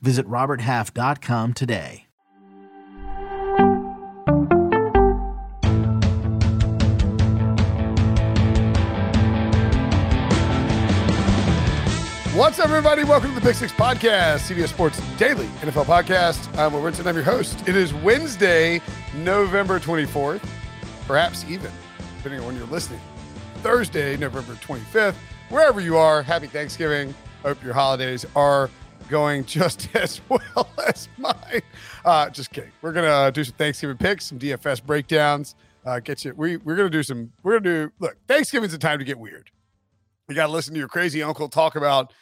Visit RobertHalf.com today. What's up, everybody? Welcome to the Pick Six Podcast, CBS Sports Daily NFL Podcast. I'm Will Brinson. I'm your host. It is Wednesday, November 24th, perhaps even, depending on when you're listening, Thursday, November 25th. Wherever you are, happy Thanksgiving. Hope your holidays are going just as well as mine. Uh, just kidding. We're gonna do some Thanksgiving picks, some DFS breakdowns. Uh, get you. We we're gonna do some. We're gonna do. Look, Thanksgiving's a time to get weird. You got to listen to your crazy uncle talk about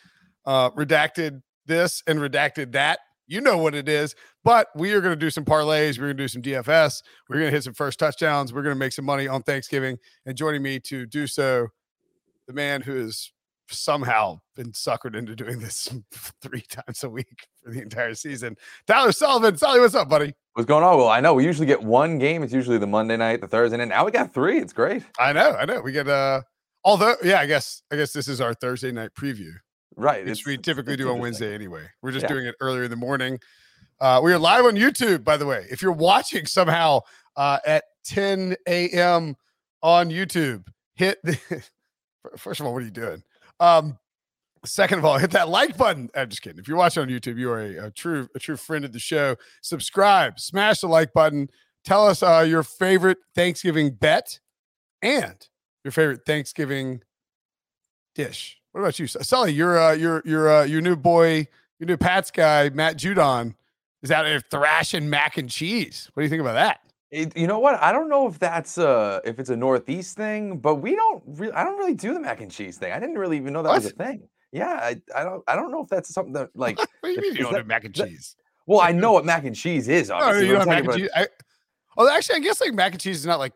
uh, redacted this and redacted that. You know what it is. But we are going to do some parlays. We're going to do some DFS. We're going to hit some first touchdowns. We're going to make some money on Thanksgiving. And joining me to do so, the man who has somehow been suckered into doing this three times a week for the entire season. Tyler Sullivan. Sally, what's up, buddy? What's going on? Well, I know we usually get one game. It's usually the Monday night, the Thursday, and now we got three. It's great. I know, I know. We get uh although yeah, I guess I guess this is our Thursday night preview. Right. Which we typically do on Wednesday anyway. We're just yeah. doing it earlier in the morning. Uh, we are live on YouTube, by the way. If you're watching somehow uh, at 10 a.m. on YouTube, hit the first of all, what are you doing? Um, second of all, hit that like button. I'm just kidding. If you're watching on YouTube, you are a, a true a true friend of the show. Subscribe, smash the like button. Tell us uh, your favorite Thanksgiving bet and your favorite Thanksgiving dish. What about you, Sully? Your uh, your your uh, your new boy, your new Pats guy, Matt Judon, is out there thrashing mac and cheese. What do you think about that? It, you know what? I don't know if that's uh if it's a Northeast thing, but we don't really. I don't really do the mac and cheese thing. I didn't really even know that what? was a thing. Yeah, I, I don't I don't know if that's something that like. what do you mean you don't have mac and cheese? That, well, I know what mac and cheese is. Obviously, no, you don't mac and cheese. I, well, actually, I guess like mac and cheese is not like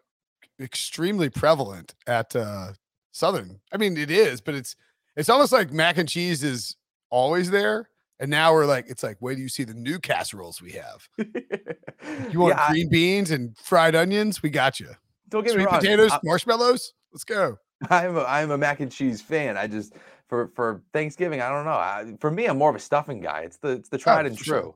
extremely prevalent at uh Southern. I mean, it is, but it's it's almost like mac and cheese is always there. And now we're like, it's like, wait do you see the new casseroles we have? you want yeah, green I, beans and fried onions? We got you. Don't get Sweet me wrong. potatoes, I, marshmallows. Let's go. I'm a, I'm a mac and cheese fan. I just for for Thanksgiving, I don't know. I, for me, I'm more of a stuffing guy. It's the it's the tried oh, and true. Sure.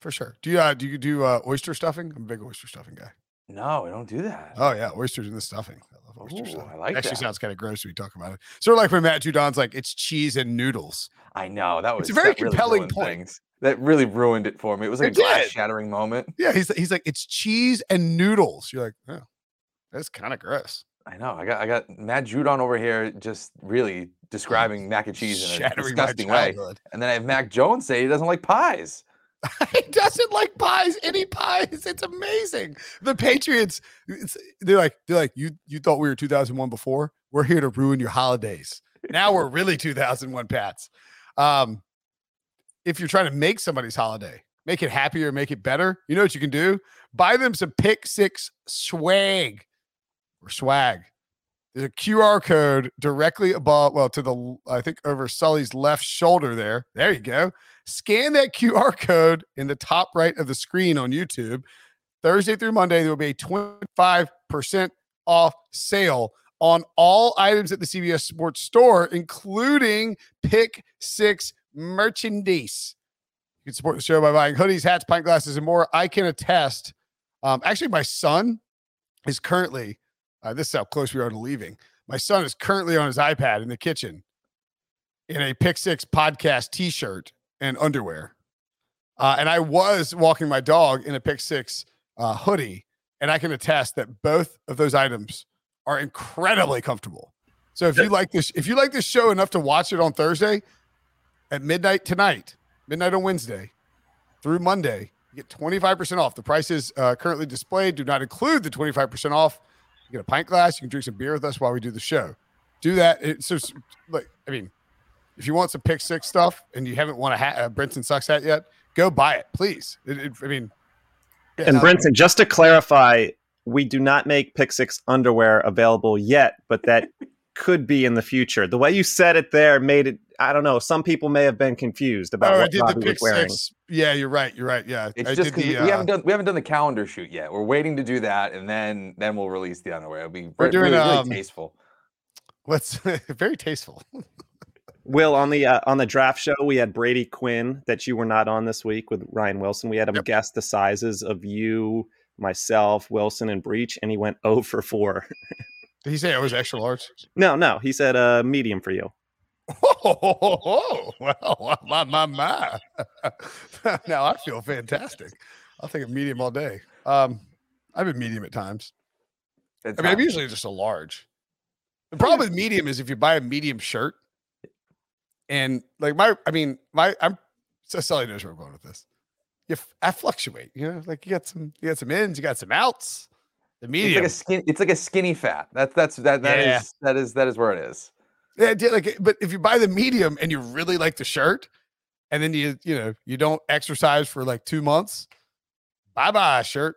For sure. Do you uh, do you do uh, oyster stuffing? I'm a big oyster stuffing guy. No, I don't do that. Oh yeah, oysters in the stuffing. I oyster Ooh. I like Actually, that. sounds kind of gross when we talk about it. Sort of like when Matt Judon's like, it's cheese and noodles. I know that was it's a very compelling really point. Things. That really ruined it for me. It was like it a glass shattering moment. Yeah, he's he's like, it's cheese and noodles. You're like, oh, that's kind of gross. I know. I got I got Matt Judon over here just really describing mac and cheese in a disgusting way. And then I have Mac Jones say he doesn't like pies. he doesn't like pies, any pies. It's amazing. The Patriots, they're like, they're like, you you thought we were 2001 before? We're here to ruin your holidays. Now we're really 2001 Pats. Um, if you're trying to make somebody's holiday, make it happier, make it better, you know what you can do? Buy them some pick six swag or swag. There's a QR code directly above, well, to the, I think over Sully's left shoulder there. There you go. Scan that QR code in the top right of the screen on YouTube. Thursday through Monday, there will be a 25% off sale on all items at the CBS Sports Store, including Pick Six merchandise. You can support the show by buying hoodies, hats, pint glasses, and more. I can attest. Um, actually, my son is currently, uh, this is how close we are to leaving. My son is currently on his iPad in the kitchen in a Pick Six podcast t shirt and underwear. Uh, and I was walking my dog in a pick six uh, hoodie, and I can attest that both of those items are incredibly comfortable. So if you like this, if you like this show enough to watch it on Thursday at midnight tonight, midnight on Wednesday through Monday, you get 25% off. The prices uh, currently displayed do not include the 25% off. You get a pint glass, you can drink some beer with us while we do the show. Do that. It's just like, I mean, if you want some pick six stuff and you haven't won a hat, a Brinson sucks hat yet, go buy it, please. It, it, I mean, yeah, and Brinson, just to clarify, we do not make Pick Six underwear available yet, but that could be in the future. The way you said it there made it. I don't know. Some people may have been confused about oh, what Bobby was wearing. Six. Yeah, you're right. You're right. Yeah, it's I just the, we uh, haven't done we haven't done the calendar shoot yet. We're waiting to do that, and then then we'll release the underwear. It'll be we're doing, really, really um, tasteful. What's very tasteful. Will on the uh, on the draft show we had Brady Quinn that you were not on this week with Ryan Wilson. We had him yep. guess the sizes of you, myself, Wilson, and Breech, and he went 0 for 4. Did he say it was extra large? No, no. He said uh medium for you. Oh, well, my my my. now I feel fantastic. I'll take a medium all day. Um, I've been medium at times. It's I mean, I'm usually just a large. The problem with medium is if you buy a medium shirt, and like my, I mean, my, I'm so Sully knows where I'm going with this. You, I fluctuate, you know, like you got some, you got some ins, you got some outs. The medium, it's like a skin, it's like a skinny fat. That's that's that that yeah. is, that is that is where it is. Yeah, like, but if you buy the medium and you really like the shirt, and then you you know you don't exercise for like two months, bye bye shirt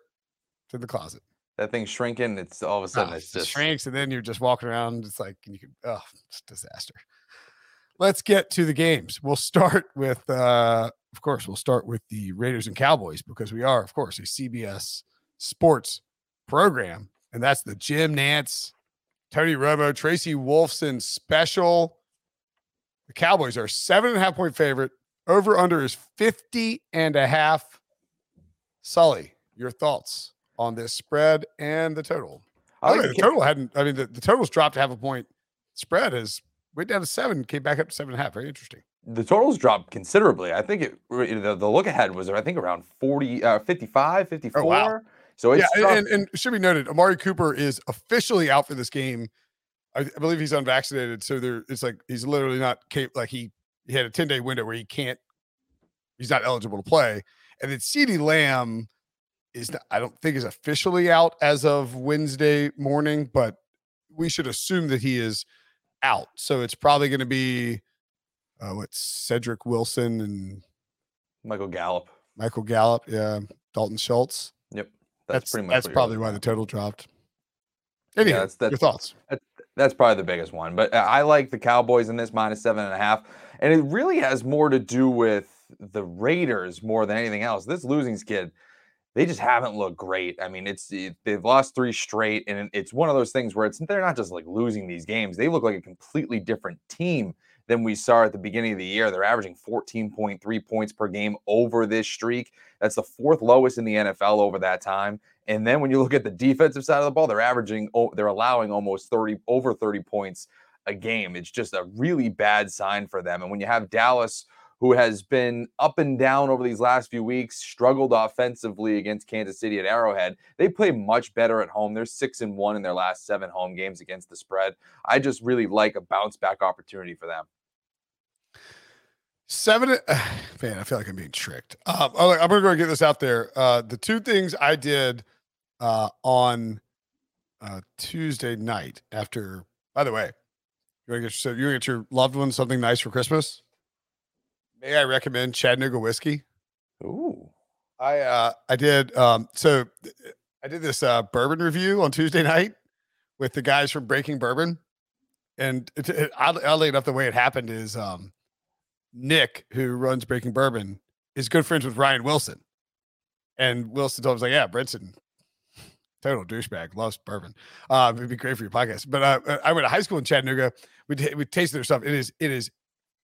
to the closet. That thing's shrinking. It's all of a sudden oh, it's just shrinks, and then you're just walking around. It's like you can oh, it's disaster let's get to the games. We'll start with, uh, of course, we'll start with the Raiders and Cowboys because we are, of course, a CBS sports program. And that's the Jim Nantz, Tony Romo, Tracy Wolfson special. The Cowboys are seven and a half point favorite. Over under is 50 and a half. Sully, your thoughts on this spread and the total? I think the total hadn't, I mean, the, the total's dropped half a point. Spread is went down to seven, came back up to seven and a half. Very interesting. The totals dropped considerably. I think it the, the look ahead was I think around 40, uh, 55, 54. Oh, wow. So it's yeah, and, and, should be noted, Amari Cooper is officially out for this game. I, I, believe he's unvaccinated, so there it's like he's literally not like he he had a ten day window where he can't he's not eligible to play. And then CeeDee Lamb is not, I don't think is officially out as of Wednesday morning, but we should assume that he is out. So it's probably going to be uh, what's Cedric Wilson and Michael Gallup. Michael Gallup, yeah, Dalton Schultz. Yep, that's, that's pretty much. That's probably why the total dropped. Anyhow, yeah, that's, that's, your thoughts? That's, that's probably the biggest one. But I like the Cowboys in this minus seven and a half, and it really has more to do with the Raiders more than anything else. This losing skid they just haven't looked great. I mean, it's they've lost three straight, and it's one of those things where it's they're not just like losing these games; they look like a completely different team than we saw at the beginning of the year. They're averaging 14.3 points per game over this streak. That's the fourth lowest in the NFL over that time. And then when you look at the defensive side of the ball, they're averaging, they're allowing almost 30 over 30 points a game. It's just a really bad sign for them. And when you have Dallas who has been up and down over these last few weeks, struggled offensively against Kansas City at Arrowhead. They play much better at home. They're six and one in their last seven home games against the spread. I just really like a bounce back opportunity for them. Seven, man, I feel like I'm being tricked. Um, I'm going to go get this out there. Uh, the two things I did uh, on uh, Tuesday night after, by the way, you want to get, so you get your loved one something nice for Christmas? May I recommend Chattanooga whiskey? Ooh. I uh I did um so I did this uh bourbon review on Tuesday night with the guys from Breaking Bourbon. And it, it, oddly enough, the way it happened is um Nick, who runs Breaking Bourbon, is good friends with Ryan Wilson. And Wilson told him, like, yeah, Brinson, total douchebag, loves bourbon. Uh, it'd be great for your podcast. But uh, I went to high school in Chattanooga. We, we tasted their stuff. It is it is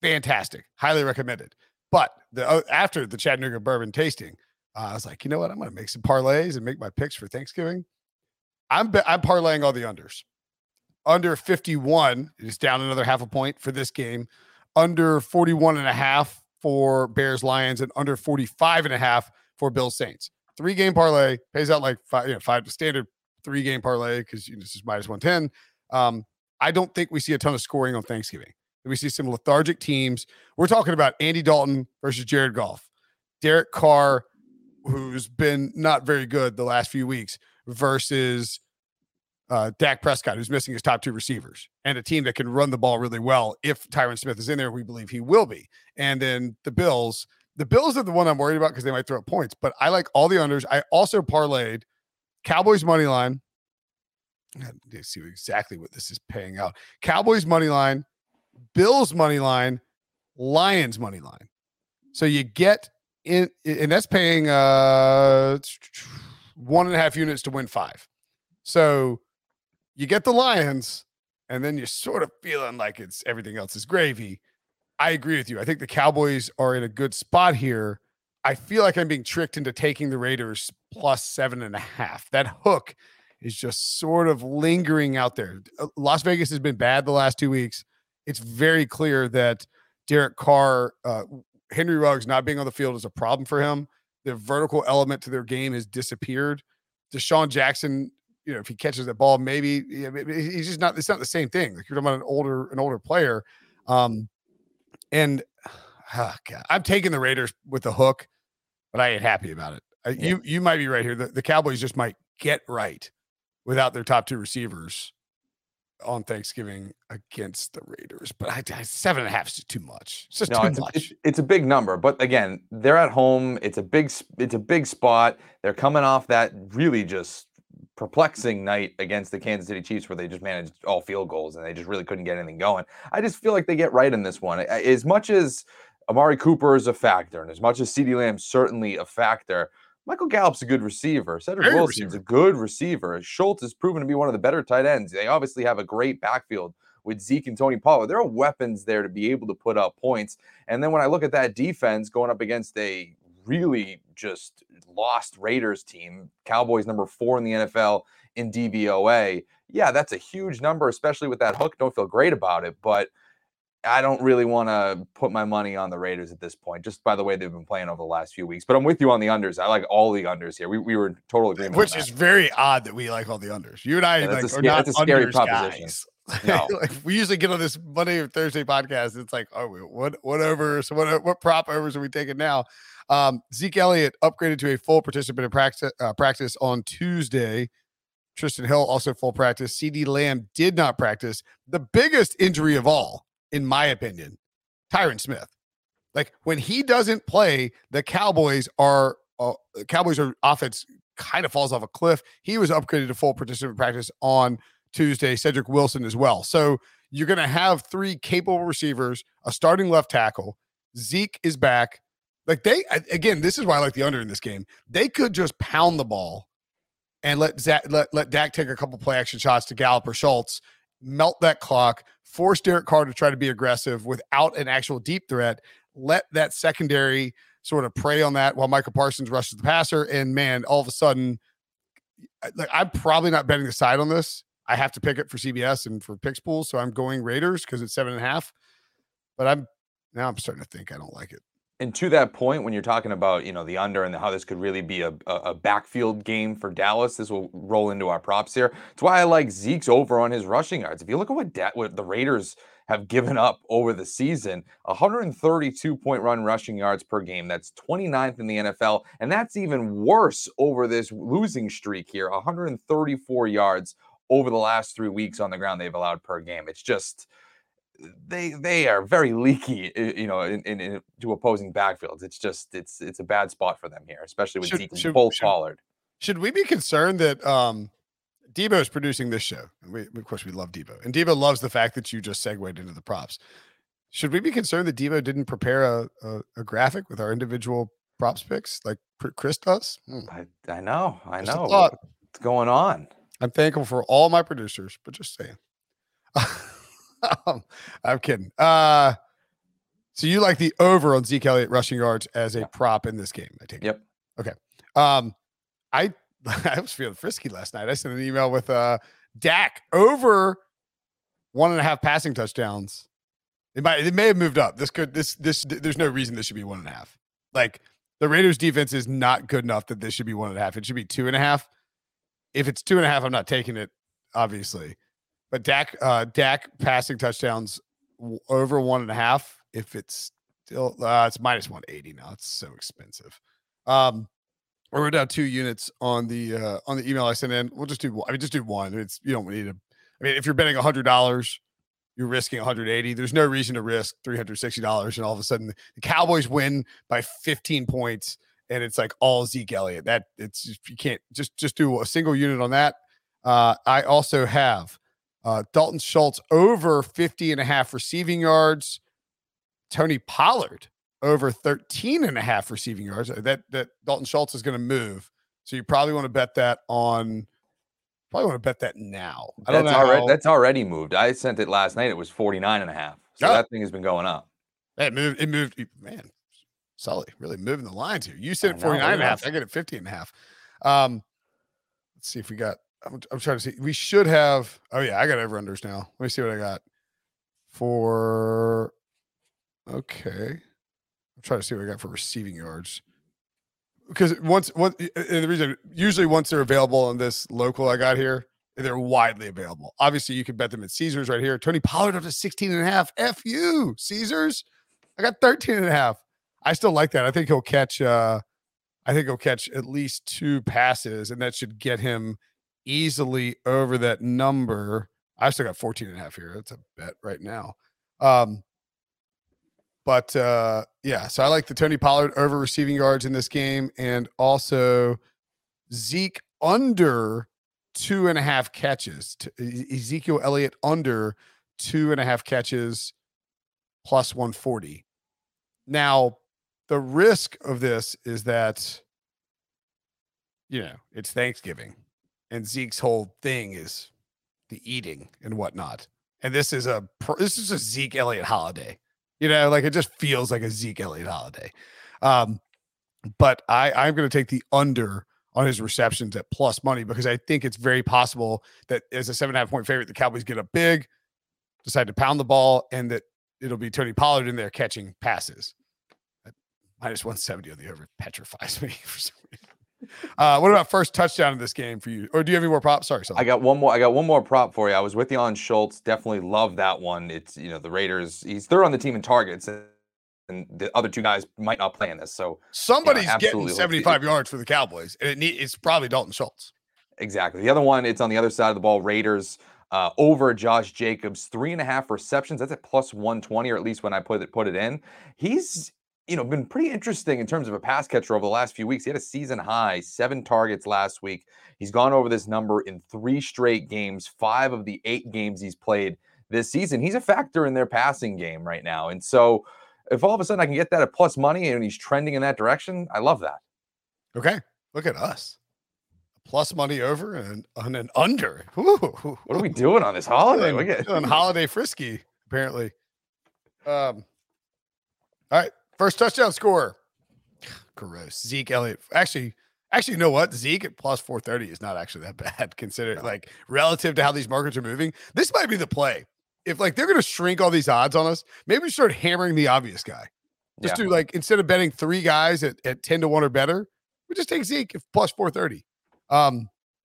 fantastic, highly recommended. But the uh, after the Chattanooga bourbon tasting, uh, I was like, you know what? I'm going to make some parlays and make my picks for Thanksgiving. I'm I'm parlaying all the unders. Under 51 is down another half a point for this game. Under 41 and a half for Bears Lions and under 45 and a half for Bills Saints. Three game parlay pays out like five, you know, five standard three game parlay because you know, it's just minus 110. Um, I don't think we see a ton of scoring on Thanksgiving. We see some lethargic teams. We're talking about Andy Dalton versus Jared Goff, Derek Carr, who's been not very good the last few weeks, versus uh, Dak Prescott, who's missing his top two receivers, and a team that can run the ball really well. If Tyron Smith is in there, we believe he will be. And then the Bills, the Bills are the one I'm worried about because they might throw up points, but I like all the unders. I also parlayed Cowboys money line. Let's see exactly what this is paying out. Cowboys money line, Bills money line, Lions money line. So you get in, and that's paying uh one and a half units to win five. So you get the Lions, and then you're sort of feeling like it's everything else is gravy. I agree with you. I think the Cowboys are in a good spot here. I feel like I'm being tricked into taking the Raiders plus seven and a half. That hook is just sort of lingering out there. Uh, Las Vegas has been bad the last two weeks. It's very clear that Derek Carr, uh, Henry Ruggs not being on the field is a problem for him. The vertical element to their game has disappeared. DeSean Jackson, you know, if he catches the ball, maybe he's just not. It's not the same thing. Like you're talking about an older, an older player. Um, and oh God, I'm taking the Raiders with the hook, but I ain't happy about it. I, yeah. You you might be right here. The, the Cowboys just might get right without their top two receivers on Thanksgiving against the Raiders, but I, I, seven and a half is too much. It's just no, too it's much. A, it's, it's, a big number, but again, they're at home. It's a big, it's a big spot. They're coming off that really just perplexing night against the Kansas City Chiefs, where they just managed all field goals and they just really couldn't get anything going. I just feel like they get right in this one. As much as Amari Cooper is a factor, and as much as CeeDee Lamb's certainly a factor. Michael Gallup's a good receiver. Cedric Very Wilson's receiver. a good receiver. Schultz has proven to be one of the better tight ends. They obviously have a great backfield with Zeke and Tony Pollard. There are weapons there to be able to put up points. And then when I look at that defense going up against a really just lost Raiders team, Cowboys number four in the NFL in DVOA, yeah, that's a huge number, especially with that hook. Don't feel great about it, but I don't really want to put my money on the Raiders at this point, just by the way they've been playing over the last few weeks. But I'm with you on the unders. I like all the unders here. We, we were total agreement. Which is very odd that we like all the unders. You and I yeah, like, a, are not a scary proposition. Guys. No. like we usually get on this Monday or Thursday podcast. It's like, oh, what what overs? What what prop overs are we taking now? Um, Zeke Elliott upgraded to a full participant in practice uh, practice on Tuesday. Trysten Hill also full practice. CeeDee Lamb did not practice. The biggest injury of all in my opinion, Tyron Smith. Like when he doesn't play, the Cowboys are uh, Cowboys are offense kind of falls off a cliff. He was upgraded to full participant practice on Tuesday. Cedric Wilson as well. So you're going to have three capable receivers, a starting left tackle. Zeke is back. Like they again, this is why I like the under in this game. They could just pound the ball and let Zach, let let Dak take a couple play action shots to Gallup or Schultz, melt that clock, force Derek Carr to try to be aggressive without an actual deep threat. Let that secondary sort of prey on that while Michael Parsons rushes the passer. And man, all of a sudden, like I'm probably not betting the side on this. I have to pick it for CBS and for picks pools, so I'm going Raiders because it's seven and a half. But I'm now I'm starting to think I don't like it and to that point, when you're talking about you know the under and how this could really be a, a backfield game for Dallas, this will roll into our props here. It's why I like Zeke's over on his rushing yards. If you look at what, da- what the Raiders have given up over the season 132 point run rushing yards per game. That's 29th in the NFL. And that's even worse over this losing streak here 134 yards over the last three weeks on the ground they've allowed per game. It's just they they are very leaky, you know, in, in, in, to opposing backfields. It's just it's it's a bad spot for them here, especially with should, Zeke should, should, Pollard. Should we be concerned that um Debo is producing this show? We, of course, we love Debo, and Debo loves the fact that you just segued into the props. Should we be concerned that Debo didn't prepare a, a, a graphic with our individual props picks like Chris does? Hmm. I, I know, I just know what's going on. I'm thankful for all my producers, but just saying. um, I'm kidding. Uh, so you like the over on Zeke Elliott rushing yards as a prop in this game? I take. It. Yep. It. Okay. Um, I I was feeling frisky last night. I sent an email with uh Dak over one and a half passing touchdowns. It might it may have moved up. This could this this there's no reason this should be one and a half. Like the Raiders defense is not good enough that this should be one and a half. It should be two and a half. If it's two and a half, I'm not taking it, obviously. But Dak, uh, Dak passing touchdowns over one and a half. If it's still, uh, it's minus one eighty now. It's so expensive. Um, we're down two units on the uh, on the email I sent in. We'll just do. I mean, just do one. It's you don't need to. I mean, if you're betting hundred dollars, you're risking 180. There's no reason to risk $360 and all of a sudden the Cowboys win by 15 points and it's like all Zeke Elliott. That it's you can't just just do a single unit on that. Uh, I also have uh, Dalton Schultz over 50 and a half receiving yards. Tony Pollard over 13 and a half receiving yards. That that Dalton Schultz is going to move. So you probably want to bet that on probably want to bet that now. I don't that's know. Already, how, that's already moved. I sent it last night. It was 49 and a half. So that thing has been going up. It moved, it moved, man. Sully really moving the lines here. You said 49 and a half. I get it 50 and a half. Um, let's see if we got I'm, I'm trying to see. We should have. Oh yeah, I got over unders now. Let me see what I got for. Okay, I'm trying to see what I got for receiving yards. Because once, once the reason usually once they're available on this local I got here, they're widely available. Obviously, you can bet them at Caesars right here. Tony Pollard up to 16 and a half. F you, Caesars. I got 13 and a half. I still like that. I think he'll catch uh I think he'll catch at least two passes, and that should get him easily over that number. I still got 14 and a half here. That's a bet right now. Um, but uh, yeah, so I like the Tony Pollard over receiving yards in this game, and also Zeke under two and a half catches. Ezekiel Elliott under two and a half catches plus 140. Now, the risk of this is that, you know, it's Thanksgiving and Zeke's whole thing is the eating and whatnot. And this is a this is a Zeke Elliott holiday. You know, like it just feels like a Zeke Elliott holiday. Um, but I I'm going to take the under on his receptions at plus money because I think it's very possible that as a seven and a half point favorite, the Cowboys get up big, decide to pound the ball, and that it'll be Tony Pollard in there catching passes. Minus 170 on the over petrifies me for some. Uh, what about first touchdown in this game for you? Or do you have any more props? Sorry. I got one more. I got one more prop for you. I was with you on Schultz. Definitely love that one. It's you know the Raiders. He's third on the team in targets, and the other two guys might not play in this. So somebody's you know, getting 75 yards for the Cowboys, and it need, it's probably Dalton Schultz. Exactly. The other one, it's on the other side of the ball. Raiders uh, over Josh Jacobs, three and a half receptions. That's at plus 120, or at least when I put it put it in. He's you know, been pretty interesting in terms of a pass catcher over the last few weeks. He had a season high, seven targets last week. He's gone over this number in three straight games, five of the eight games he's played this season. He's a factor in their passing game right now. And so if all of a sudden I can get that at plus money and he's trending in that direction, I love that. Okay. Look at us. Plus money over and, and an under. Ooh. What are we doing on this holiday? We're getting holiday frisky, apparently. Um, all right. First touchdown score. Gross. Zeke Elliott. Actually, actually, you know what? Zeke at plus 430 is not actually that bad, considering like relative to how these markets are moving. This might be the play. If like they're gonna shrink all these odds on us, maybe we start hammering the obvious guy. Just yeah. do like instead of betting three guys at, at 10 to 1 or better, we just take Zeke at plus 430. Um,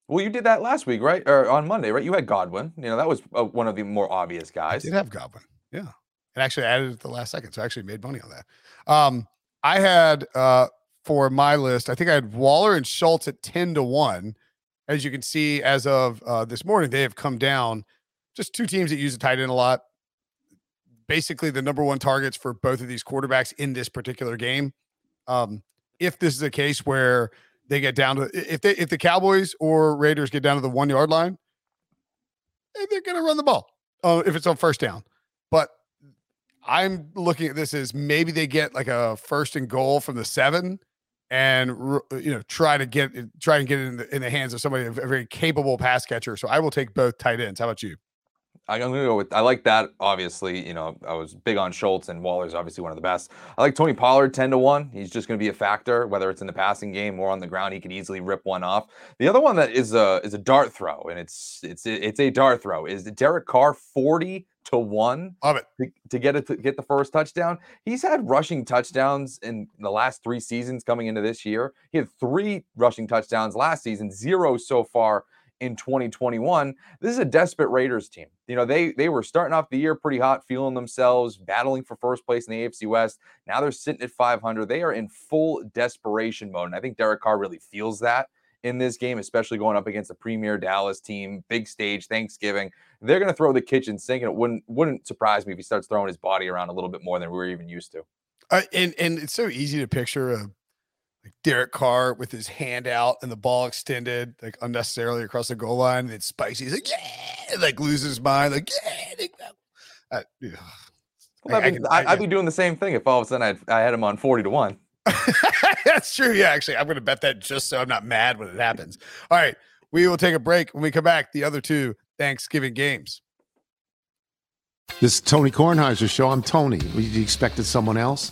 well, you did that last week, right? Or on Monday, right? You had Godwin. You know, that was uh, one of the more obvious guys. I did have Godwin. Yeah. And actually added it at the last second. So I actually made money on that. Um, I had uh, for my list, I think I had Waller and Schultz at 10 to 1. As you can see, as of uh, this morning, they have come down. Just two teams that use a tight end a lot. Basically, the number one targets for both of these quarterbacks in this particular game. Um, if this is a case where they get down to if they if the Cowboys or Raiders get down to the one yard line, eh, they're going to run the ball uh, if it's on first down. But I'm looking at this as maybe they get like a first and goal from the seven and you know try to get try and get it in the, in the hands of somebody a very capable pass catcher. So I will take both tight ends. How about you? I'm gonna go with I like that. Obviously, you know, I was big on Schultz and Waller's obviously one of the best. I like Tony Pollard 10 to 1. He's just gonna be a factor, whether it's in the passing game or on the ground. He could easily rip one off. The other one that is a is a dart throw, and it's it's it's a dart throw, is Derek Carr 40 to one Love it. To, to, get it to get the first touchdown. He's had rushing touchdowns in the last three seasons coming into this year. He had three rushing touchdowns last season, zero so far in 2021. This is a desperate Raiders team. You know, they they were starting off the year pretty hot, feeling themselves, battling for first place in the AFC West. Now they're sitting at 500. They are in full desperation mode. And I think Derek Carr really feels that in this game, especially going up against a premier Dallas team, big stage, Thanksgiving. They're going to throw the kitchen sink, and it wouldn't wouldn't surprise me if he starts throwing his body around a little bit more than we were even used to. Uh, and and it's so easy to picture a like Derek Carr with his hand out and the ball extended like unnecessarily across the goal line. And it's spicy. He's like, yeah, like loses his mind, like yeah. Uh, yeah. Well, I, I, I, I, I'd be doing the same thing if all of a sudden I'd, I had him on forty to one. That's true. Yeah, actually, I'm going to bet that just so I'm not mad when it happens. All right, we will take a break. When we come back, the other two Thanksgiving games. This is Tony Kornheiser's show. I'm Tony. You expected someone else?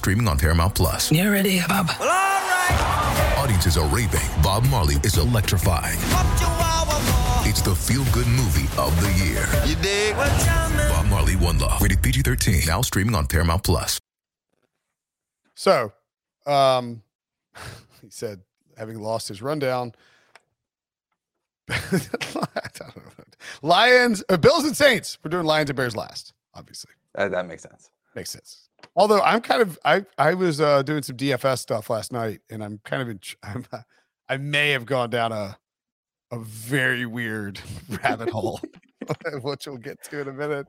streaming on Paramount Plus. You ready, Bob? Well, all right. Audiences are raving. Bob Marley is electrifying. It's the feel-good movie of the year. You dig? Bob Marley, One Love. Rated PG-13. Now streaming on Paramount Plus. So, um, he said, having lost his rundown, Lions, uh, Bills and Saints. We're doing Lions and Bears last, obviously. That, that makes sense. Makes sense. Although I'm kind of I I was uh, doing some DFS stuff last night, and I'm kind of in, I'm, I may have gone down a a very weird rabbit hole, which we'll get to in a minute.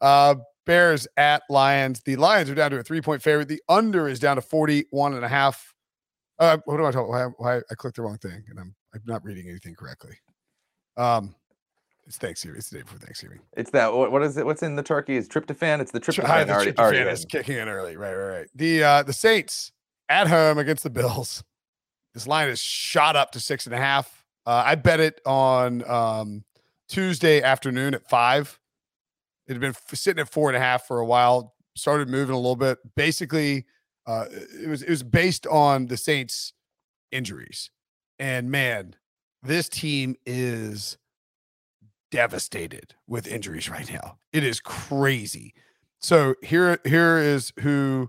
Uh, Bears at Lions. The Lions are down to a three point favorite. The under is down to 41 and a half. Uh, what am I talking? Why, why I clicked the wrong thing, and I'm I'm not reading anything correctly. Um, it's Thanksgiving. It's the day before Thanksgiving. It's that. What, what is it? What's in the turkey? Is tryptophan? It's the tryptophan. Hi, the already, tryptophan already is kicking in early. Right, right, right. The uh, the Saints at home against the Bills. This line is shot up to six and a half. Uh, I bet it on um, Tuesday afternoon at five. It had been sitting at four and a half for a while. Started moving a little bit. Basically, uh, it was it was based on the Saints' injuries, and man, this team is devastated with injuries right now. It is crazy. So here, here is who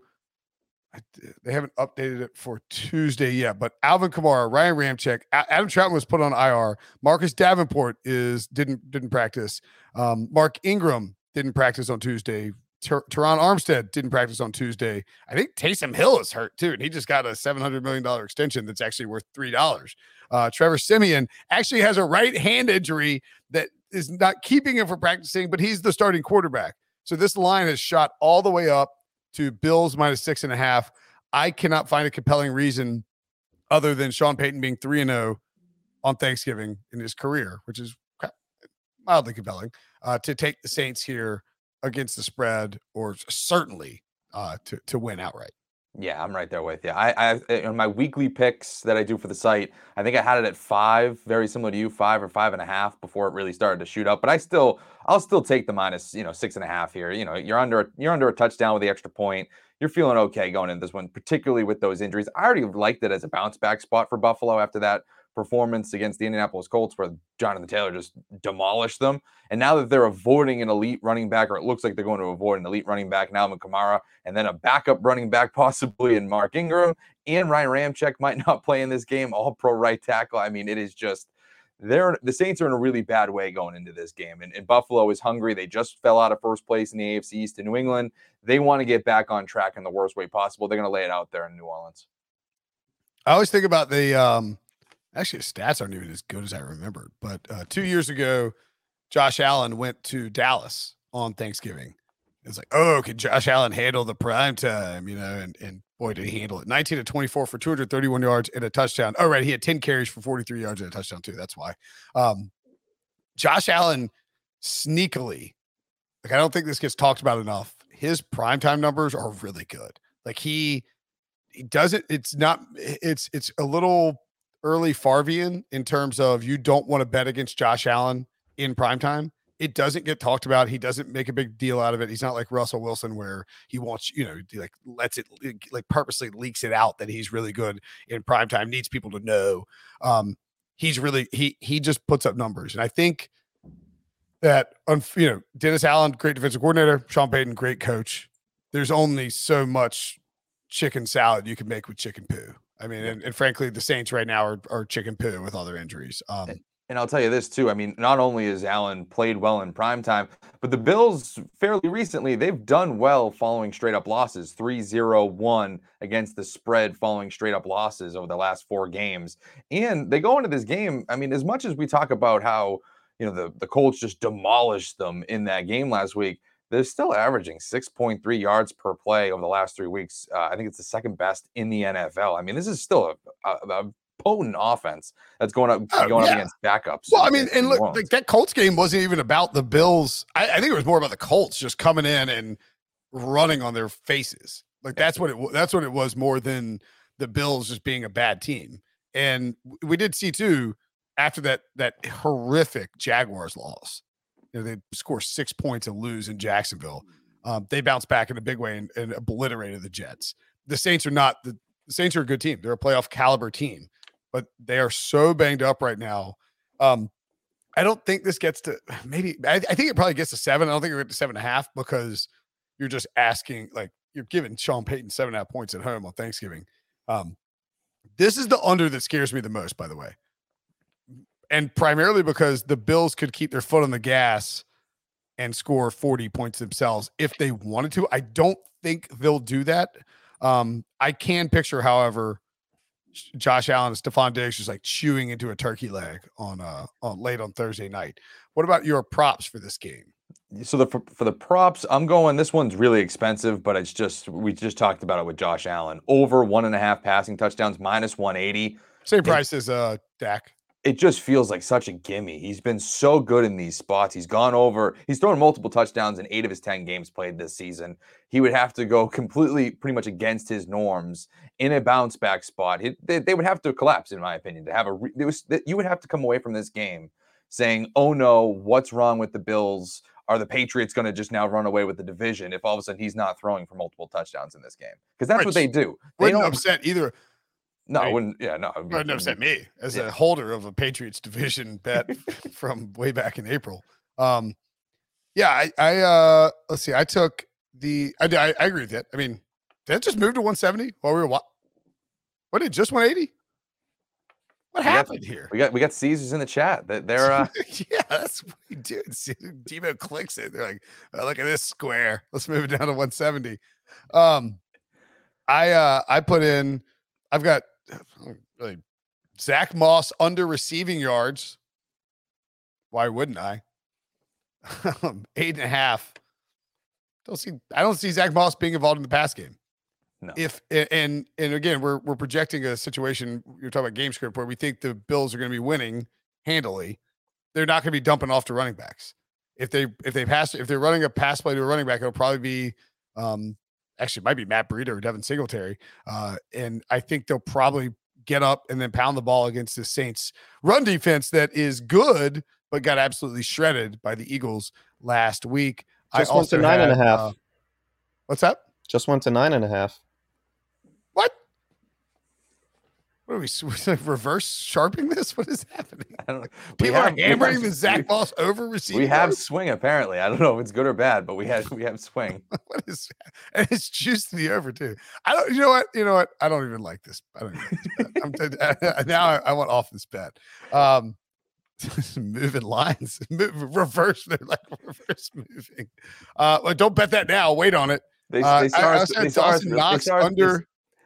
they haven't updated it for Tuesday yet, but Alvin Kamara, Ryan Ramczyk, Adam Trautman was put on IR. Marcus Davenport is didn't didn't practice. Um, Mark Ingram didn't practice on Tuesday. Ter- Terron Armstead didn't practice on Tuesday. I think Taysom Hill is hurt too, and he just got a seven hundred million dollar extension that's actually worth three dollars. Uh, Trevor Siemian actually has a right hand injury that is not keeping him from practicing, but he's the starting quarterback. So this line has shot all the way up to Bills minus six and a half. I cannot find a compelling reason other than Sean Payton being 3 and 0 on Thanksgiving in his career, which is mildly compelling, uh, to take the Saints here against the spread or certainly uh, to, to win outright. Yeah, I'm right there with you. I, I eh, in my weekly picks that I do for the site, I think I had it at five, very similar to you, five or five and a half before it really started to shoot up. But I still, I'll still take the minus, you know, six and a half here. You know, you're under, you're under a touchdown with the extra point. You're feeling okay going into this one, particularly with those injuries. I already liked it as a bounce back spot for Buffalo after that performance against the Indianapolis Colts where Jonathan Taylor just demolished them. And now that they're avoiding an elite running back, or it looks like they're going to avoid an elite running back, Alvin Kamara, and then a backup running back possibly in Mark Ingram, and Ryan Ramczyk might not play in this game, all pro right tackle. I mean, it is just they're the Saints are in a really bad way going into this game. And, and, Buffalo is hungry. They just fell out of first place in the AFC East to New England. They want to get back on track in the worst way possible. They're going to lay it out there in New Orleans. I always think about the um actually his stats aren't even as good as I remembered. But uh, two years ago, Josh Allen went to Dallas on Thanksgiving. It's like, oh, can Josh Allen handle the prime time? You know, and and boy, did he handle it. 19 to 24 for 231 yards and a touchdown. Oh, right. He had 10 carries for 43 yards and a touchdown, too. That's why. Um, Josh Allen sneakily, like I don't think this gets talked about enough. His primetime numbers are really good. Like he he doesn't, it's not, it's it's a little early Farvian in terms of you don't want to bet against Josh Allen in prime time. it doesn't get talked about. He doesn't make a big deal out of it. He's not like Russell Wilson where he wants, you know, like lets it like purposely leaks it out that he's really good in prime time, needs people to know. Um, he's really he he just puts up numbers. And I think that you know, Dennis Allen, great defensive coordinator, Sean Payton, great coach. There's only so much chicken salad you can make with chicken poo. I mean, and, and frankly, the Saints right now are, are chicken poo with all their injuries. Um, and I'll tell you this too. I mean, not only has Allen played well in prime time, but the Bills fairly recently, they've done well following straight up losses 3 0 1 against the spread following straight up losses over the last four games. And they go into this game. I mean, as much as we talk about how, you know, the, the Colts just demolished them in that game last week, they're still averaging 6.3 yards per play over the last three weeks. Uh, I think it's the second best in the NFL. I mean, this is still a, a, a potent offense that's going up oh, going yeah. up against backups. Well, I mean, and look, like that Colts game wasn't even about the Bills. I, I, think it was more about the Colts just coming in and running on their faces. Like that's what it that's what it was more than the Bills just being a bad team. And we did see too after that that horrific Jaguars loss. You know, they score six points and lose in Jacksonville. Um, they bounced back in a big way and, and obliterated the Jets. The Saints are not the, the Saints are a good team. They're a playoff caliber team but they are so banged up right now. Um, I don't think this gets to maybe. I, I think it probably gets to seven. I don't think it gets to seven and a half because you're just asking like you're giving Sean Payton seven and a half points at home on Thanksgiving. Um, this is the under that scares me the most, by the way, and primarily because the Bills could keep their foot on the gas and score 40 points themselves if they wanted to. I don't think they'll do that. Um, I can picture, however, Josh Allen and Stefon Diggs just like chewing into a turkey leg on uh on late on Thursday night. What about your props for this game? So the for, for the props, I'm going. This one's really expensive, but it's just we just talked about it with Josh Allen. Over one and a half passing touchdowns, minus 180. Same price as uh Dak it just feels like such a gimme. He's been so good in these spots. He's gone over, he's thrown multiple touchdowns in eight of his 10 games played this season. He would have to go completely, pretty much against his norms in a bounce back spot. He, they, they, would have to collapse, in my opinion, to have a, it was, you would have to come away from this game saying, oh no, what's wrong with the Bills? Are the Patriots going to just now run away with the division if all of a sudden he's not throwing for multiple touchdowns in this game? Because that's what they do. They don't upset either no, right. I wouldn't. Yeah, no. It wouldn't upset me as yeah. a holder of a Patriots division bet from way back in April. Um, yeah, I, I uh, let's see. I took the. I, I, I agree with it. I mean, that just moved to 170 while we were what? What did just 180? What we happened got, here? We got we got Caesars in the chat. That they're uh yeah, that's what we do. Debo clicks it. They're like, oh, look at this square. Let's move it down to 170. Um, I uh I put in. I've got really Zack Moss under receiving yards. Why wouldn't I? Eight and a half. Don't see. I don't see Zack Moss being involved in the pass game. No. If and and again, we're we're projecting a situation. You're talking about game script where we think the Bills are going to be winning handily. They're not going to be dumping off to running backs. If they if they pass if they're running a pass play to a running back, it'll probably be um, actually might be Matt Breida or Devin Singletary. Uh, and I think they'll probably get up and then pound the ball against the Saints run defense that is good, but got absolutely shredded by the Eagles last week. Just I went to nine had, and a half. Uh, what's that? Just went to nine and a half. What are we, reverse sharpening this? What is happening? I don't know. People have, are hammering the Zack Moss over receiver. We have swing apparently. I don't know if it's good or bad, but we have we have swing. what is and it's juice to the over too. I don't. You know what? You know what? I don't even like this. I don't. Like this I'm, now I, I, want off this bet. Um, moving lines, move, reverse. They're like reverse moving. Uh, don't bet that now. Wait on it. They, uh, they saw us, they saw us, Knox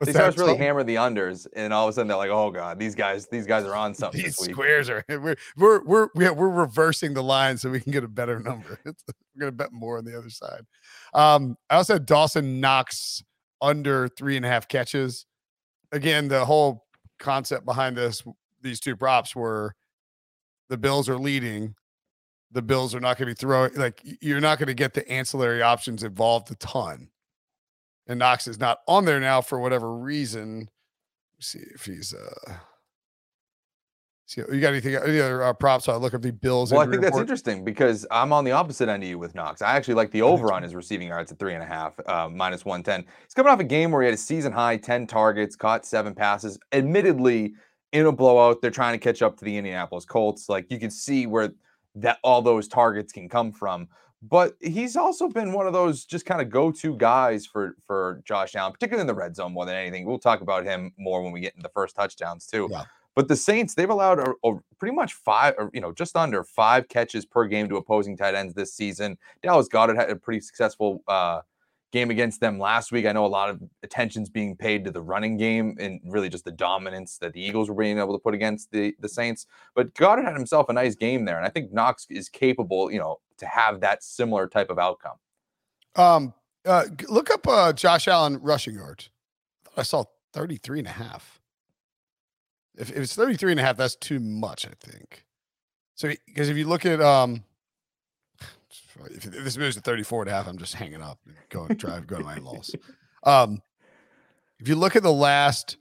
under they start really hammer the unders, and all of a sudden they're like, "Oh god, these guys, these guys are on something." These squares are we're we're we're we're, we're reversing the line so we can get a better number. We're gonna bet more on the other side. Um, I also had Dawson Knox under three and a half catches. Again, the whole concept behind this, these two props were the Bills are leading. The Bills are not going to be throwing like you're not going to get the ancillary options involved a ton and Knox is not on there now for whatever reason. Let's see if he's uh So you got anything? Any other uh, props? I look at the Bills. Well, I think that's interesting because I'm on the opposite end of you with Knox. I actually like the over on his receiving yards at three and a half, uh, minus 110. He's coming off a game where he had a season high 10 targets, caught seven passes. Admittedly, in a blowout, they're trying to catch up to the Indianapolis Colts. Like you can see where that all those targets can come from. But he's also been one of those just kind of go-to guys for for Josh Allen, particularly in the red zone more than anything. We'll talk about him more when we get into the first touchdowns too. Yeah. But the Saints, they've allowed a, a pretty much five, or, you know, just under five catches per game to opposing tight ends this season. Dallas Goedert had a pretty successful uh, game against them last week. I know a lot of attention's being paid to the running game and really just the dominance that the Eagles were being able to put against the, the Saints. But Goedert had himself a nice game there. And I think Knox is capable, you know, to have that similar type of outcome. Um, uh, look up uh, Josh Allen rushing yards. I saw 33 and a half. If, if it's 33 and a half, that's too much, I think. So, because if you look at, um, if this moves to 34 and a half, I'm just hanging up and going drive, go to my in-laws. Um, if you look at the last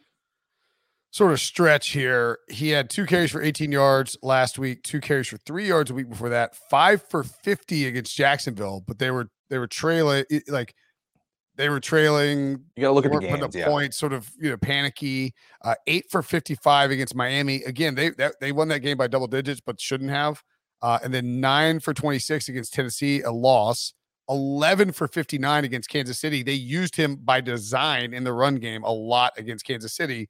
sort of stretch here, he had two carries for 18 yards last week, two carries for three yards a week before that, five for 50 against Jacksonville, but they were they were trailing like they were trailing. You got to look at the games, putting up yeah. points, sort of you know panicky. Uh, eight for fifty-five against Miami. Again, they that, they won that game by double digits, but shouldn't have. Uh, and then nine for twenty-six against Tennessee, a loss. Eleven for fifty-nine against Kansas City. They used him by design in the run game a lot against Kansas City.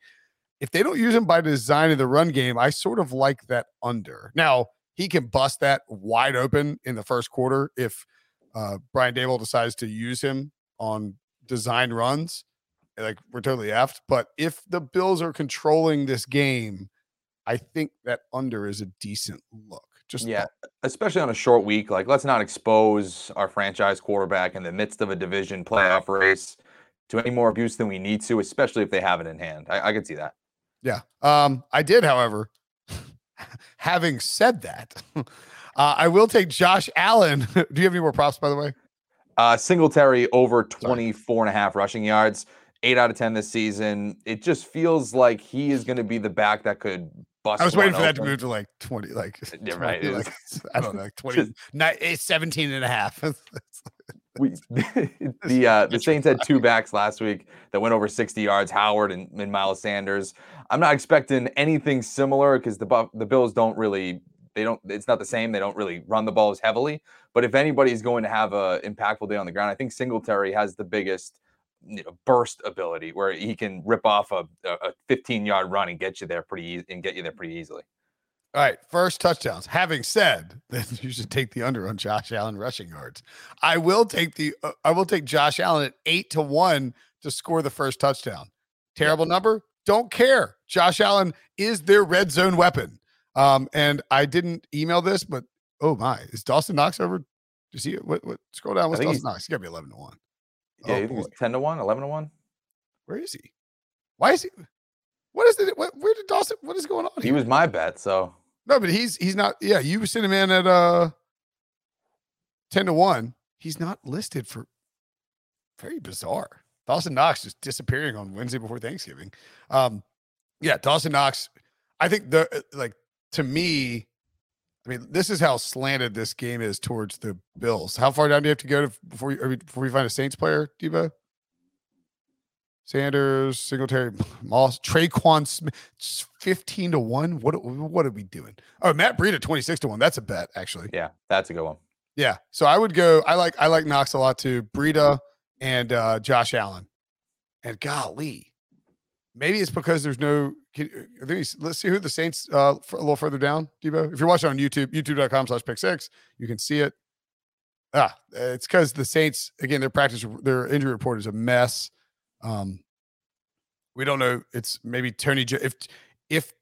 If they don't use him by design in the run game, I sort of like that under. Now he can bust that wide open in the first quarter if uh, Brian Daboll decides to use him on design runs, like we're totally effed. But if the Bills are controlling this game, I think that under is a decent look. Just yeah, especially on a short week. Like, let's not expose our franchise quarterback in the midst of a division playoff race to any more abuse than we need to, especially if they have it in hand. I, I could see that. Yeah. Um, I did, however, having said that, uh, I will take Josh Allen. Do you have any more props, by the way? Uh, Singletary over 24 and a half rushing yards, eight out of 10 this season. It just feels like he is going to be the back that could bust. I was waiting for open. that to move to like 20, like, yeah, right. 20, like I don't know, like 20, not, 17 and a half. we, the uh, the Saints had two backs last week that went over 60 yards, Howard and, and Miles Sanders. I'm not expecting anything similar because the the Bills don't really they don't it's not the same. They don't really run the balls heavily. But if anybody's going to have a impactful day on the ground, I think Singletary has the biggest you know, burst ability where he can rip off a, a 15 yard run and get you there pretty easy and get you there pretty easily. All right, first touchdowns. Having said that, you should take the under on Josh Allen rushing yards. I will take the uh, I will take Josh Allen at eight to one to score the first touchdown. Terrible number. Don't care. Josh Allen is their red zone weapon. Um, and I didn't email this, but oh my, is Dawson Knox over? Do you see it? What, what scroll down? What's Dawson Knox? He's got to be 11 to 1. Yeah, oh, think 10 to 1, 11 to 1? Where is he? Why is he? What is it? Where did Dawson? What is going on? He was my bet, so no, but he's he's not. Yeah, you sent him in at uh 10 to 1. He's not listed for very bizarre. Dawson Knox just disappearing on Wednesday before Thanksgiving. Um, yeah, Dawson Knox. I think the like to me, I mean, this is how slanted this game is towards the Bills. How far down do you have to go to before you before you find a Saints player, Debo? Sanders, Singletary, Moss, Tre'Quan Smith, fifteen to one. What what are we doing? Oh, Matt Breida, twenty six to one. That's a bet, actually. Yeah, that's a good one. Yeah, so I would go. I like I like Knox a lot too. Breida and uh, Josh Allen, and golly, maybe it's because there's no can, let's see who the Saints uh, a little further down, Debo. If you're watching on YouTube, youtube.com slash pick six, you can see it. Ah, it's because the Saints, again, their practice, their injury report is a mess. Um, we don't know. It's maybe Tony. If if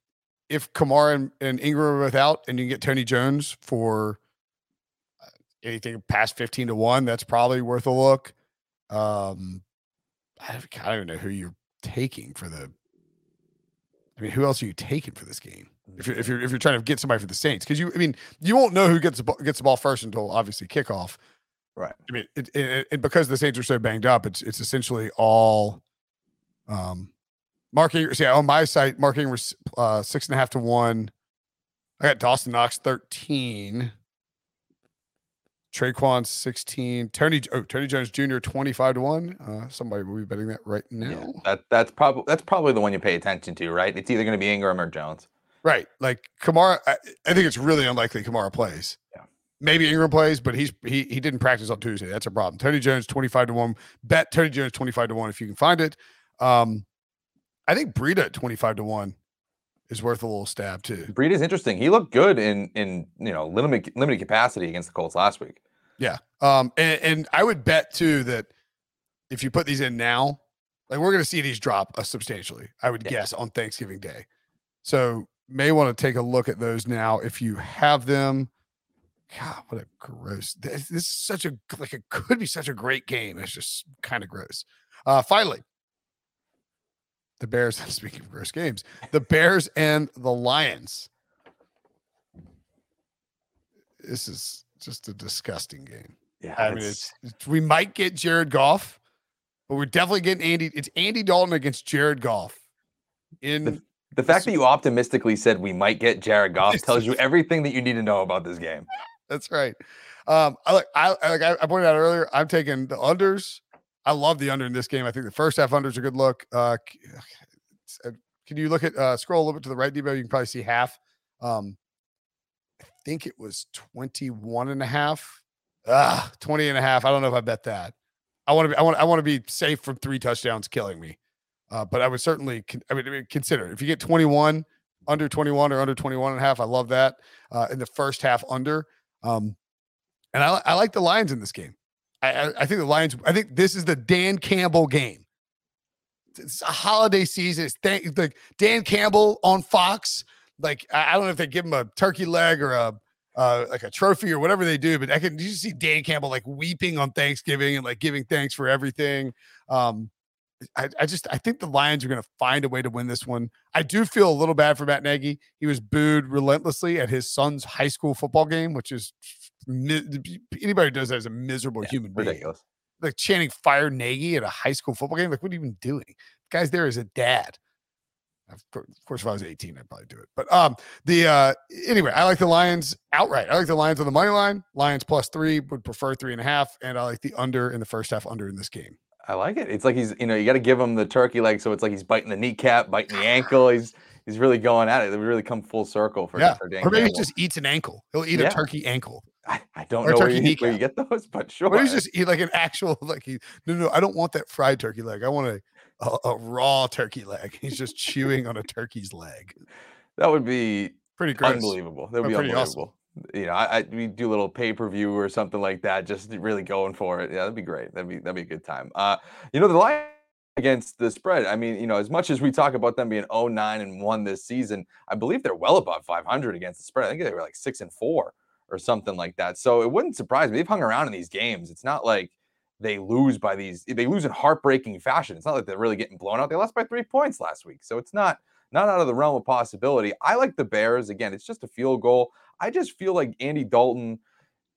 if Kamara and, and Ingram are without, and you get Tony Jones for uh, anything past fifteen to one, that's probably worth a look. Um, I don't even know who you're taking for the I mean, who else are you taking for this game? If you're if you're if you're trying to get somebody for the Saints, because you I mean you won't know who gets the ball, gets the ball first until obviously kickoff. Right. I mean, it, it, it, because the Saints are so banged up, it's it's essentially all um Mark Ingram. Yeah, on my site, Mark Ingram was uh, six and a half to one I got Dawson Knox 13. Tre'Quan 16. Tony oh, Tony Jones Jr. 25 to 1. Uh, somebody will be betting that right now. Yeah, that that's probably that's probably the one you pay attention to, right? It's either going to be Ingram or Jones. Right. Like Kamara, I, I, think it's really unlikely Kamara plays. Yeah. Maybe Ingram plays, but he's he he didn't practice on Tuesday. That's a problem. Tony Jones 25 to 1. Bet Tony Jones 25 to 1 if you can find it. Um I think Breida 25 to 1 is worth a little stab too. Breida is interesting. He looked good in in you know limited limited capacity against the Colts last week. Yeah. Um and, and I would bet too that if you put these in now, like we're going to see these drop uh, substantially. I would yeah. guess on Thanksgiving Day. So may want to take a look at those now if you have them. God, what a gross! This, this is such a like it could be such a great game. It's just kind of gross. Uh, finally, the Bears. Speaking of gross games, the Bears and the Lions. This is just a disgusting game. Yeah, I mean, it's, it's we might get Jared Goff, but we're definitely getting Andy. It's Andy Dalton against Jared Goff in the, the fact that you optimistically said we might get Jared Goff tells you everything that you need to know about this game. That's right. Um, I like I like I pointed out earlier. I'm taking the unders. I love the under in this game. I think the first half under is a good look. Uh, uh, can you look at uh, scroll a little bit to the right, Debo? You can probably see half. Um, I think it was 21 and a half. Ah, 20 and a half. I don't know if I bet that. I want to be I want I want to be safe from three touchdowns killing me. Uh, but I would certainly, I mean, consider if you get 21, under 21 or under 21 and a half, I love that. Uh, in the first half, under. Um, and I, I like the Lions in this game. I, I, think the Lions, I think this is the Dan Campbell game. It's a holiday season. It's Dan, like Dan Campbell on Fox. Like, I, I don't know if they give him a turkey leg or a, uh, like a trophy or whatever they do, but I can you see Dan Campbell like weeping on Thanksgiving and like giving thanks for everything. Um, I, I, just I think the Lions are going to find a way to win this one. I do feel a little bad for Matt Nagy. He was booed relentlessly at his son's high school football game, which is anybody who does that is a miserable yeah, human being. Ridiculous. Like chanting "Fire Nagy" at a high school football game. Like, what are you even doing? The guy's there as a dad. Of course, if I was 18, I'd probably do it. But um, the uh, anyway, I like the Lions outright. I like the Lions on the money line. Lions plus three would prefer three and a half, and I like the under in the first half under in this game. I like it. It's like he's, you know, you got to give him the turkey leg, so it's like he's biting the kneecap, biting the ankle. He's he's really going at it. They really come full circle for, yeah. For Dan or maybe he just eats an ankle. He'll eat yeah. a turkey ankle. I, I don't or know where you, where you, get those, but sure. But he's just eat like an actual like he no no I don't want that fried turkey leg. I want a a, a raw turkey leg. He's just chewing on a turkey's leg. That would be pretty gross. unbelievable. That would be unbelievable. Awesome you know, I, I we do a little pay per view or something like that, just really going for it. Yeah, that'd be great. That'd be that'd be a good time. Uh, you know, the line against the spread. I mean, you know, as much as we talk about them being 09 and 1 this season, I believe they're well above 500 against the spread. I think they were like 6 and 4 or something like that. So it wouldn't surprise me. They've hung around in these games. It's not like they lose by these they lose in heartbreaking fashion. It's not like they're really getting blown out. They lost by 3 points last week. So it's not not out of the realm of possibility. I like the Bears. Again, it's just a field goal. I just feel like Andy Dalton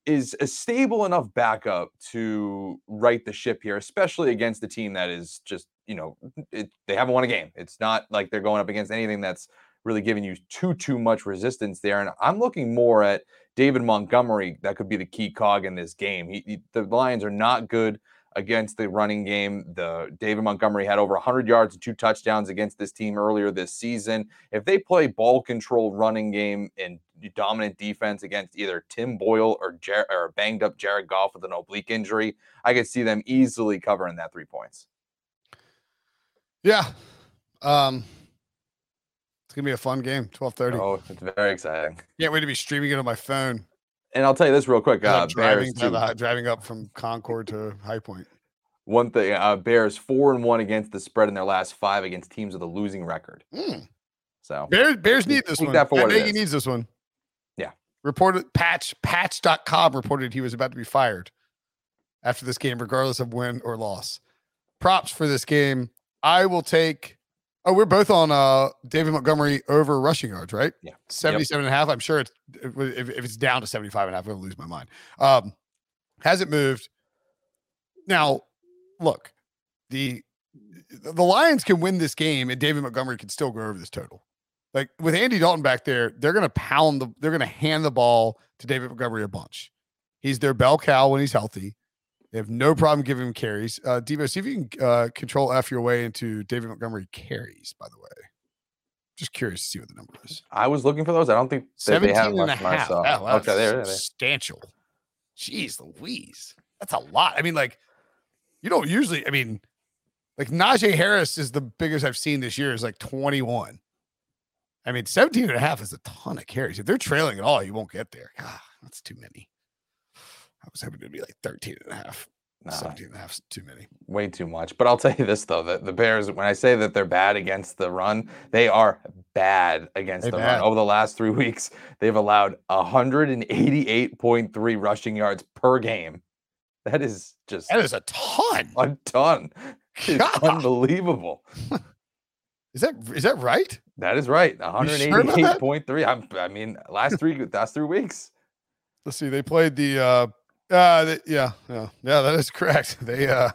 is a stable enough backup to right the ship here, especially against a team that is just, you know, it, they haven't won a game. It's not like they're going up against anything that's really giving you too too much resistance there. And I'm looking more at David Montgomery. That could be the key cog in this game. He, he, the Lions are not good against the running game. The David Montgomery had over 100 yards and two touchdowns against this team earlier this season. If they play ball control running game and dominant defense against either Tim Boyle or, Jer- or banged up Jared Goff with an oblique injury, I could see them easily covering that three points. Yeah. Um, it's gonna be a fun game. Twelve thirty. Oh, it's very exciting. Can't wait to be streaming it on my phone. And I'll tell you this real quick. Uh, driving, the, driving up from Concord to High Point. One thing, uh, Bears four and one against the spread in their last five against teams with a losing record. Mm. So Bears, Bears need this one. That for he needs this one. Yeah. Reported patch patch.com reported he was about to be fired after this game, regardless of win or loss. Props for this game. I will take Oh, we're both on uh David Montgomery over rushing yards, right? Yeah. 77 yep. and a half. I'm sure it's if, if it's down to 75 and a half, I'm gonna lose my mind. Um hasn't moved. Now, look, the the Lions can win this game and David Montgomery can still go over this total. like with Andy Dalton back there, they're going to pound the, they're going to hand the ball to David Montgomery a bunch. He's their bell cow when he's healthy. They have no problem giving him carries. Uh, Debo, see if you can uh, control F your way into David Montgomery carries, by the way. Just curious to see what the number is. I was looking for those. I don't think that they have and much a half. Oh, wow, okay, there, there, there. substantial. Jeez Louise. That's a lot. I mean, like, you don't usually, I mean, like Najee Harris is the biggest I've seen this year is like 21. I mean, 17 and a half is a ton of carries. If they're trailing at all, you won't get there. God, that's too many. I was hoping it'd be like 13 and a half. No, 17 and a half is too many. way too much. But I'll tell you this though: that the Bears, when I say that they're bad against the run, they are bad against They the bad. run. Over the last three weeks, they've allowed 188.3 rushing yards per game. That is just That is a ton. a ton. It's unbelievable. Is that is that right? That is right. You sure 188.3. I'm, I mean, last three last three weeks. Let's see. They played the uh uh the, yeah, yeah. Yeah, that is correct. They uh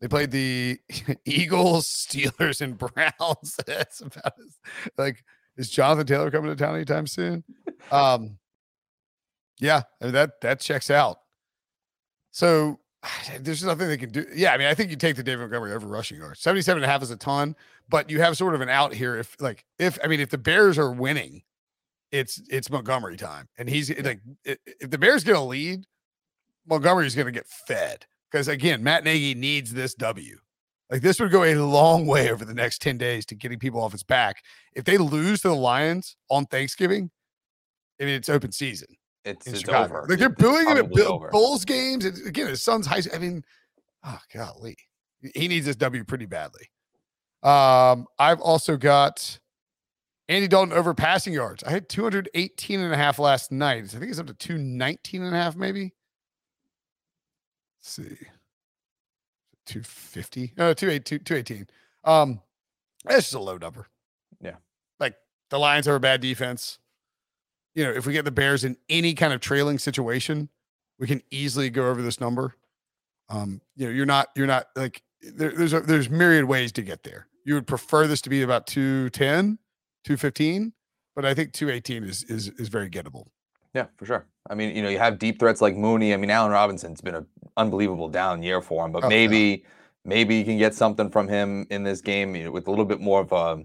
they played the Eagles, Steelers, and Browns. That's about as, like is Jonathan Taylor coming to town anytime soon? Um yeah, I mean, that that checks out. So there's nothing they can do. Yeah, I mean, I think you take the David Montgomery over rushing yards. 77 and a half is a ton, but you have sort of an out here if like if I mean if the Bears are winning, it's it's Montgomery time. And he's like if the Bears get a lead, Montgomery's gonna get fed. Because again, Matt Nagy needs this W. Like this would go a long way over the next 10 days to getting people off his back. If they lose to the Lions on Thanksgiving, I mean it's open season It's, it's over. Like they're booing him at Bill. Bulls games. And again, his son's high. I mean, oh golly, he needs this W pretty badly. Um, I've also got Andy Dalton over passing yards. I had 218 and a half last night. I think it's up to 219 and a half, maybe. Let's see. 250. No, 218. 218. Um, that's just a low number. Yeah. Like the Lions are a bad defense. You know, if we get the Bears in any kind of trailing situation, we can easily go over this number. Um, you know, you're not, you're not like there, there's a, there's myriad ways to get there. You would prefer this to be about 210, 215, but I think 218 is is is very gettable. Yeah, for sure. I mean, you know, you have deep threats like Mooney. I mean, Allen Robinson's been an unbelievable down year for him, but Oh, yeah. maybe, maybe you can get something from him in this game you know, with a little bit more of a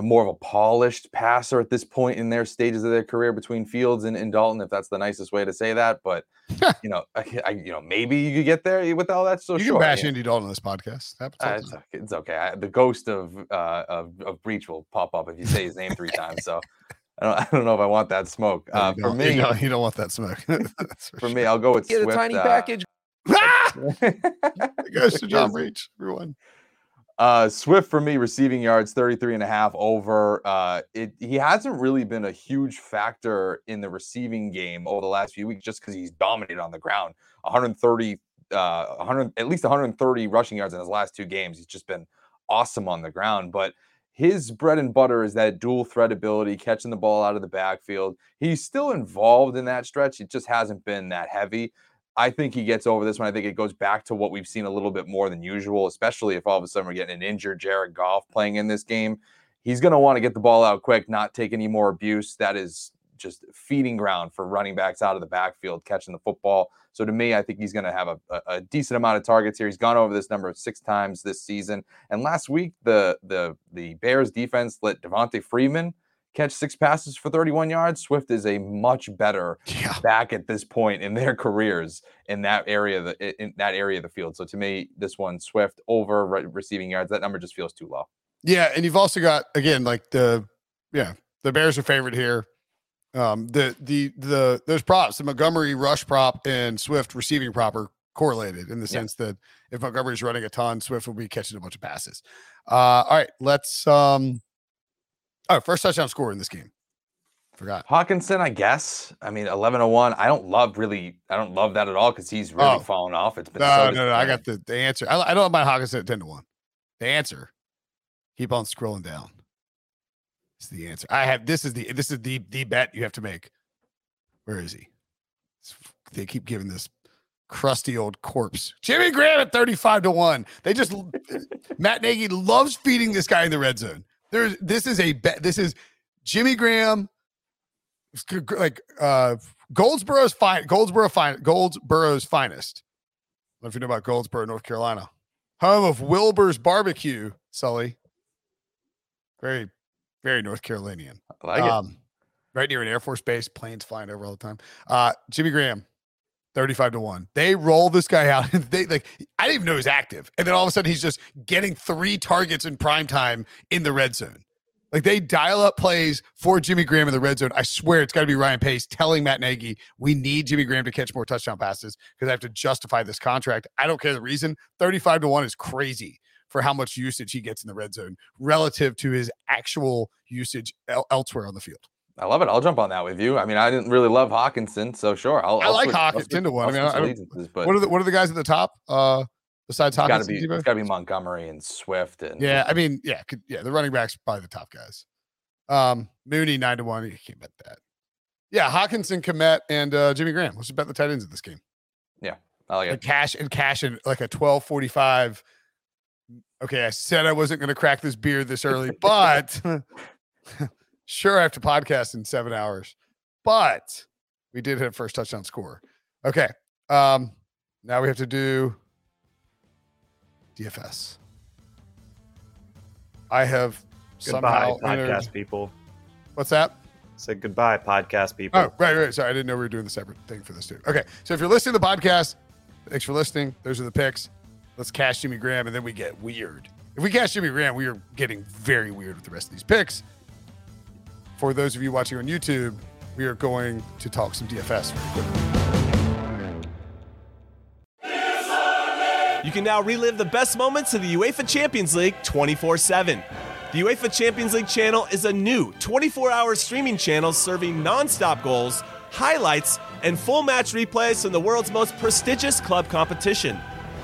more of a polished passer at this point in their stages of their career between Fields and, and Dalton, if that's the nicest way to say that. But you know, I, I- you know, maybe you could get there with all that. So you sure, can bash yeah. Andy Dalton on this podcast. Happens Uh, it's okay. It's okay. I, the ghost of, uh, of of Breech will pop up if you say his name three times. So I don't, I don't know if I want that smoke. Uh, you for me, you don't, you don't want that smoke. That's for me, I'll go with Get a tiny uh, package. Ah! It goes to John Yes. Breech. Everyone. Uh, Swift for me, receiving yards 33 and a half over. Uh, it, he hasn't really been a huge factor in the receiving game over the last few weeks just because he's dominated on the ground. 130, uh, 100, at least 130 rushing yards in his last two games. He's just been awesome on the ground. But his bread and butter is that dual threat ability, catching the ball out of the backfield. He's still involved in that stretch. It just hasn't been that heavy. I think he gets over this one. I think it goes back to what we've seen a little bit more than usual, especially if all of a sudden we're getting an injured Jared Goff playing in this game. He's going to want to get the ball out quick, not take any more abuse. That is just feeding ground for running backs out of the backfield, catching the football. So to me, I think he's going to have a, a, decent amount of targets here. He's gone over this number six times this season. And last week, the the the Bears defense let Devonta Freeman catch six passes for 31 yards. Swift is a much better Yeah. back at this point in their careers in that area of the in that area of the field. So to me, this one Swift over re- receiving yards. That number just feels too low. Yeah, and you've also got again like the yeah the Bears are favored here. Um, the the the those props, the Montgomery rush prop and Swift receiving prop are correlated in the Yeah. sense that if Montgomery's running a ton, Swift will be catching a bunch of passes. Uh, all right, let's um. Oh, first touchdown score in this game. Forgot. Hockenson, I guess. I mean, 11 to 1. I don't love really, I don't love that at all because he's really Oh. fallen off. It's been No, so no, no. I got the, the answer. I, I don't mind Hockenson at ten to one. The answer. Keep on scrolling down. It's the answer. I have this is the this is the the bet you have to make. Where is he? It's- They keep giving this crusty old corpse. Jimmy Graham at 35 to 1. They just Matt Nagy loves feeding this guy in the red zone. There's this is a bet. This is Jimmy Graham, like uh Goldsboro's fine. Goldsboro fine. Goldsboro's finest. I don't know if you know about Goldsboro, North Carolina, home of Wilbur's Barbecue. Sully, very, very North Carolinian. I like um, right near an Air Force base, planes flying over all the time. Uh, Jimmy Graham, 35 to 1. They roll this guy out. They like I didn't even know he's active. And then all of a sudden he's just getting three targets in prime time in the red zone. Like they dial up plays for Jimmy Graham in the red zone. I swear it's got to be Ryan Pace telling Matt Nagy, we need Jimmy Graham to catch more touchdown passes because I have to justify this contract. I don't care the reason. 35 to 1 is crazy for how much usage he gets in the red zone relative to his actual usage el- elsewhere on the field. I love it. I'll jump on that with you. I mean, I didn't really love Hockenson, so sure. I'll, I I'll like switch- I'll Hawkins 10 to 1. I mean, I- I but What are the what are the guys at the top? Uh besides it's got to be it's got to be Montgomery and Swift and Yeah, I mean, yeah, could, yeah, the running backs probably the top guys. Um, Mooney nine to one. You can't bet that. Yeah, Hockenson, Kmet, and uh, Jimmy Graham. Let's just bet the tight ends of this game. Yeah, I like And it. cash and cash in like a twelve forty five. Okay, I said I wasn't going to crack this beer this early, but sure, I have to podcast in seven hours. But we did hit first touchdown score. Okay, um, now we have to do DFS. I have Goodbye, somehow entered- podcast people. What's that? Say goodbye, podcast people. Oh, right, right. Sorry, I didn't know we were doing the separate thing for this too. Okay, so if you're listening to the podcast, thanks for listening. Those are the picks. Let's cash Jimmy Graham, and then we get weird. If we cash Jimmy Graham, we are getting very weird with the rest of these picks. For those of you watching on YouTube, we are going to talk some DFS. You can now relive the best moments of the UEFA Champions League 24 7. The UEFA Champions League channel is a new 24 hour streaming channel serving non stop goals, highlights, and full match replays from the world's most prestigious club competition.